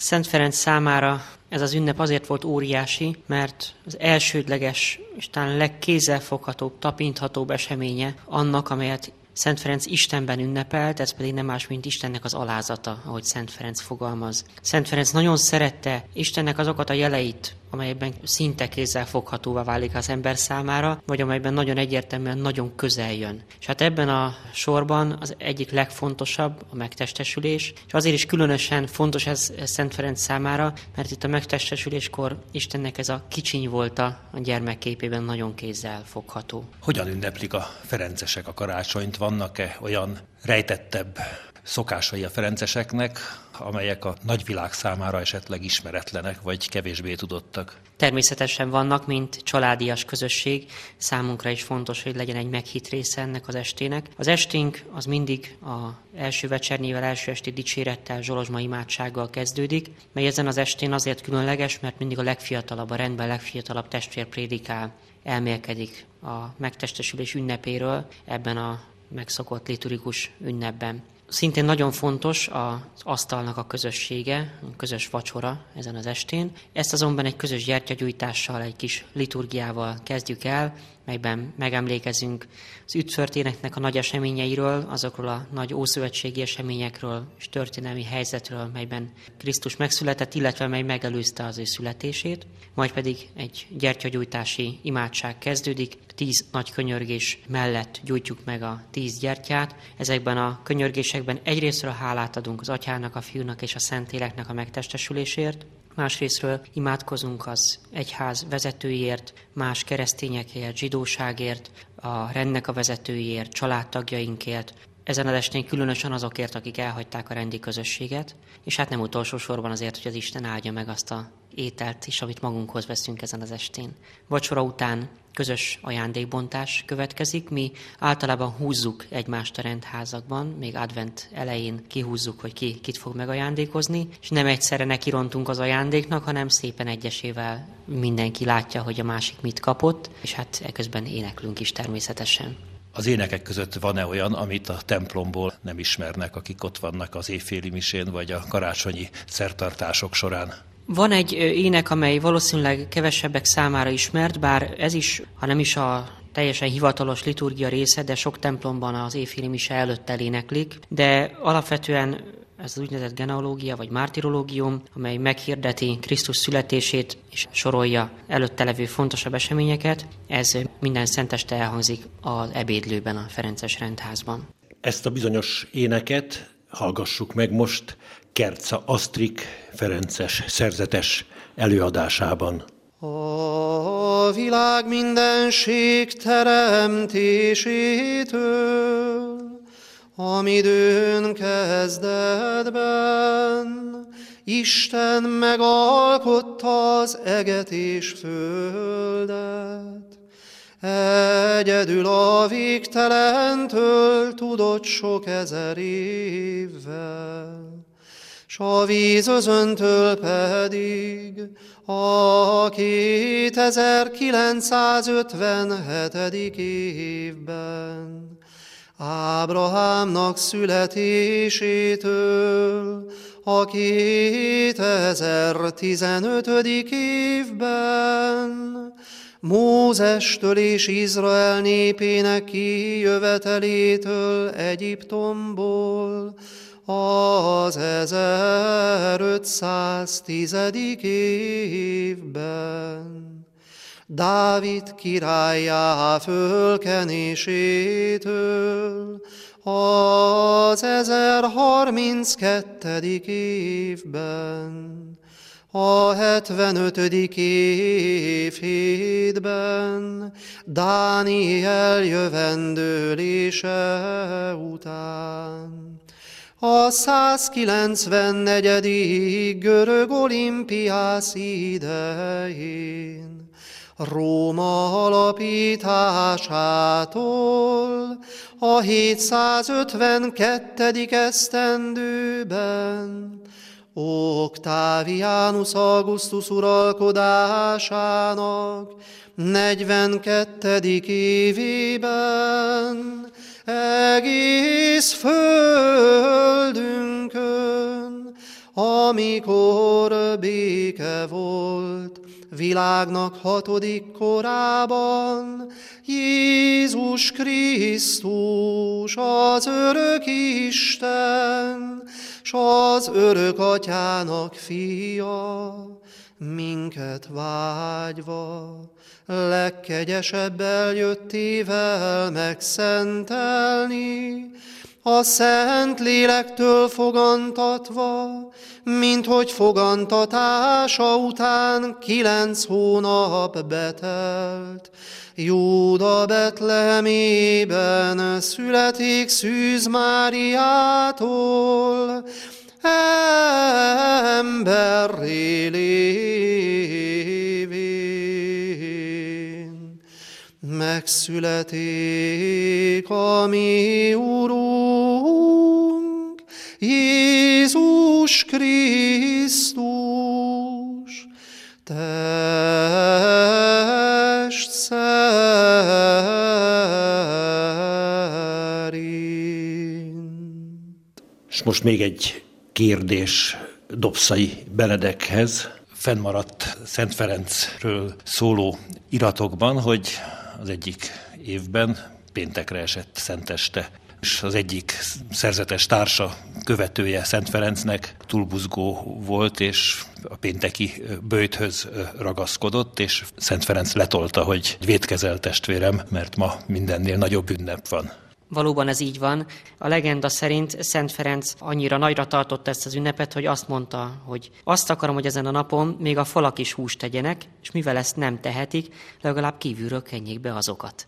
Szent Ferenc számára ez az ünnep azért volt óriási, mert az elsődleges és talán legkézzelfoghatóbb, tapinthatóbb eseménye annak, amelyet Szent Ferenc Istenben ünnepelt, ez pedig nem más, mint Istennek az alázata, ahogy Szent Ferenc fogalmaz. Szent Ferenc nagyon szerette Istennek azokat a jeleit, amelyben szinte kézzel foghatóvá válik az ember számára, vagy amelyben nagyon egyértelműen nagyon közel jön. És hát ebben a sorban az egyik legfontosabb a megtestesülés, és azért is különösen fontos ez, Szent Ferenc számára, mert itt a megtestesüléskor Istennek ez a kicsiny volta a gyermekképében nagyon kézzel fogható. Hogyan ünneplik a ferencesek a karácsonyt? Vannak-e olyan rejtettebb szokásai a ferenceseknek, amelyek a nagyvilág számára esetleg ismeretlenek, vagy kevésbé tudottak? Természetesen vannak, mint családias közösség. Számunkra is fontos, hogy legyen egy meghitt része ennek az estének. Az esténk az mindig a első vecsernyével, első esti dicsérettel, zsolozsma imádsággal kezdődik, mely ezen az estén azért különleges, mert mindig a legfiatalabb, a rendben legfiatalabb testvér prédikál, elmélkedik a megtestesülés ünnepéről ebben a megszokott liturgikus ünnepben. Szintén nagyon fontos az asztalnak a közössége, a közös vacsora ezen az estén. Ezt azonban egy közös gyertyagyújtással, egy kis liturgiával kezdjük el, melyben megemlékezünk az üdvtörténetnek a nagy eseményeiről, azokról a nagy ószövetségi eseményekről és történelmi helyzetről, melyben Krisztus megszületett, illetve mely megelőzte az ő születését. Majd pedig egy gyertyagyújtási imádság kezdődik, tíz nagy könyörgés mellett gyújtjuk meg a tíz gyertyát. Ezekben a könyörgésekben egyrésztről hálát adunk az atyának, a fiúnak és a szentéleknek a megtestesülésért, Másrésztről imádkozunk az egyház vezetőiért, más keresztényekért, zsidóságért, a rendnek a vezetőiért, családtagjainkért, ezen az estén különösen azokért, akik elhagyták a rendi közösséget, és hát nem utolsó sorban azért, hogy az Isten áldja meg azt a ételt is, amit magunkhoz veszünk ezen az estén. Vacsora után közös ajándékbontás következik. Mi általában húzzuk egymást a rendházakban, még advent elején kihúzzuk, hogy ki kit fog megajándékozni, és nem egyszerre nekirontunk az ajándéknak, hanem szépen egyesével mindenki látja, hogy a másik mit kapott, és hát eközben éneklünk is természetesen. Az énekek között van-e olyan, amit a templomból nem ismernek, akik ott vannak az éjféli misén vagy a karácsonyi szertartások során? Van egy ének, amely valószínűleg kevesebbek számára ismert, bár ez is, ha nem is a teljesen hivatalos liturgia része, de sok templomban az éjféli mise előtt eléneklik, de alapvetően ez az úgynevezett genealógia vagy mártirológium, amely meghirdeti Krisztus születését és sorolja előtte levő fontosabb eseményeket, ez minden szenteste elhangzik az ebédlőben a Ferences rendházban. Ezt a bizonyos éneket hallgassuk meg most Kerca Asztrik Ferences szerzetes előadásában. A világ mindenség teremtésétől, amidőn kezdetben, Isten megalkotta az eget és földet. Egyedül a végtelentől tudott sok ezer évvel s a víz pedig a 2957. évben Ábrahámnak születésétől a 2015. évben Mózestől és Izrael népének kijövetelétől Egyiptomból, az 1510. évben. Dávid királyá fölkenésétől az 1032. évben. A 75. év hétben Dániel jövendőlése után a 194. görög olimpiász idején, Róma alapításától a 752. esztendőben, Octavianus Augustus uralkodásának 42. évében egész földünkön amikor béke volt, világnak hatodik korában, Jézus Krisztus, az örök Isten, s az örök atyának fia, minket vágyva, legkegyesebb eljöttével megszentelni, a Szent Lélektől fogantatva, mint hogy fogantatása után kilenc hónap betelt. Júda Betlehemében születik Szűz Máriától, emberré lévén. Megszületik a mi Urunk, Krisztus, test szerint. És most még egy kérdés Dobszai Benedekhez. Fennmaradt Szent Ferencről szóló iratokban, hogy az egyik évben péntekre esett szenteste, és az egyik szerzetes társa, követője Szent Ferencnek túlbuzgó volt, és a pénteki bőjthöz ragaszkodott, és Szent Ferenc letolta, hogy védkezel testvérem, mert ma mindennél nagyobb ünnep van. Valóban ez így van. A legenda szerint Szent Ferenc annyira nagyra tartotta ezt az ünnepet, hogy azt mondta, hogy azt akarom, hogy ezen a napon még a falak is húst tegyenek, és mivel ezt nem tehetik, legalább kívülről kenjék be azokat.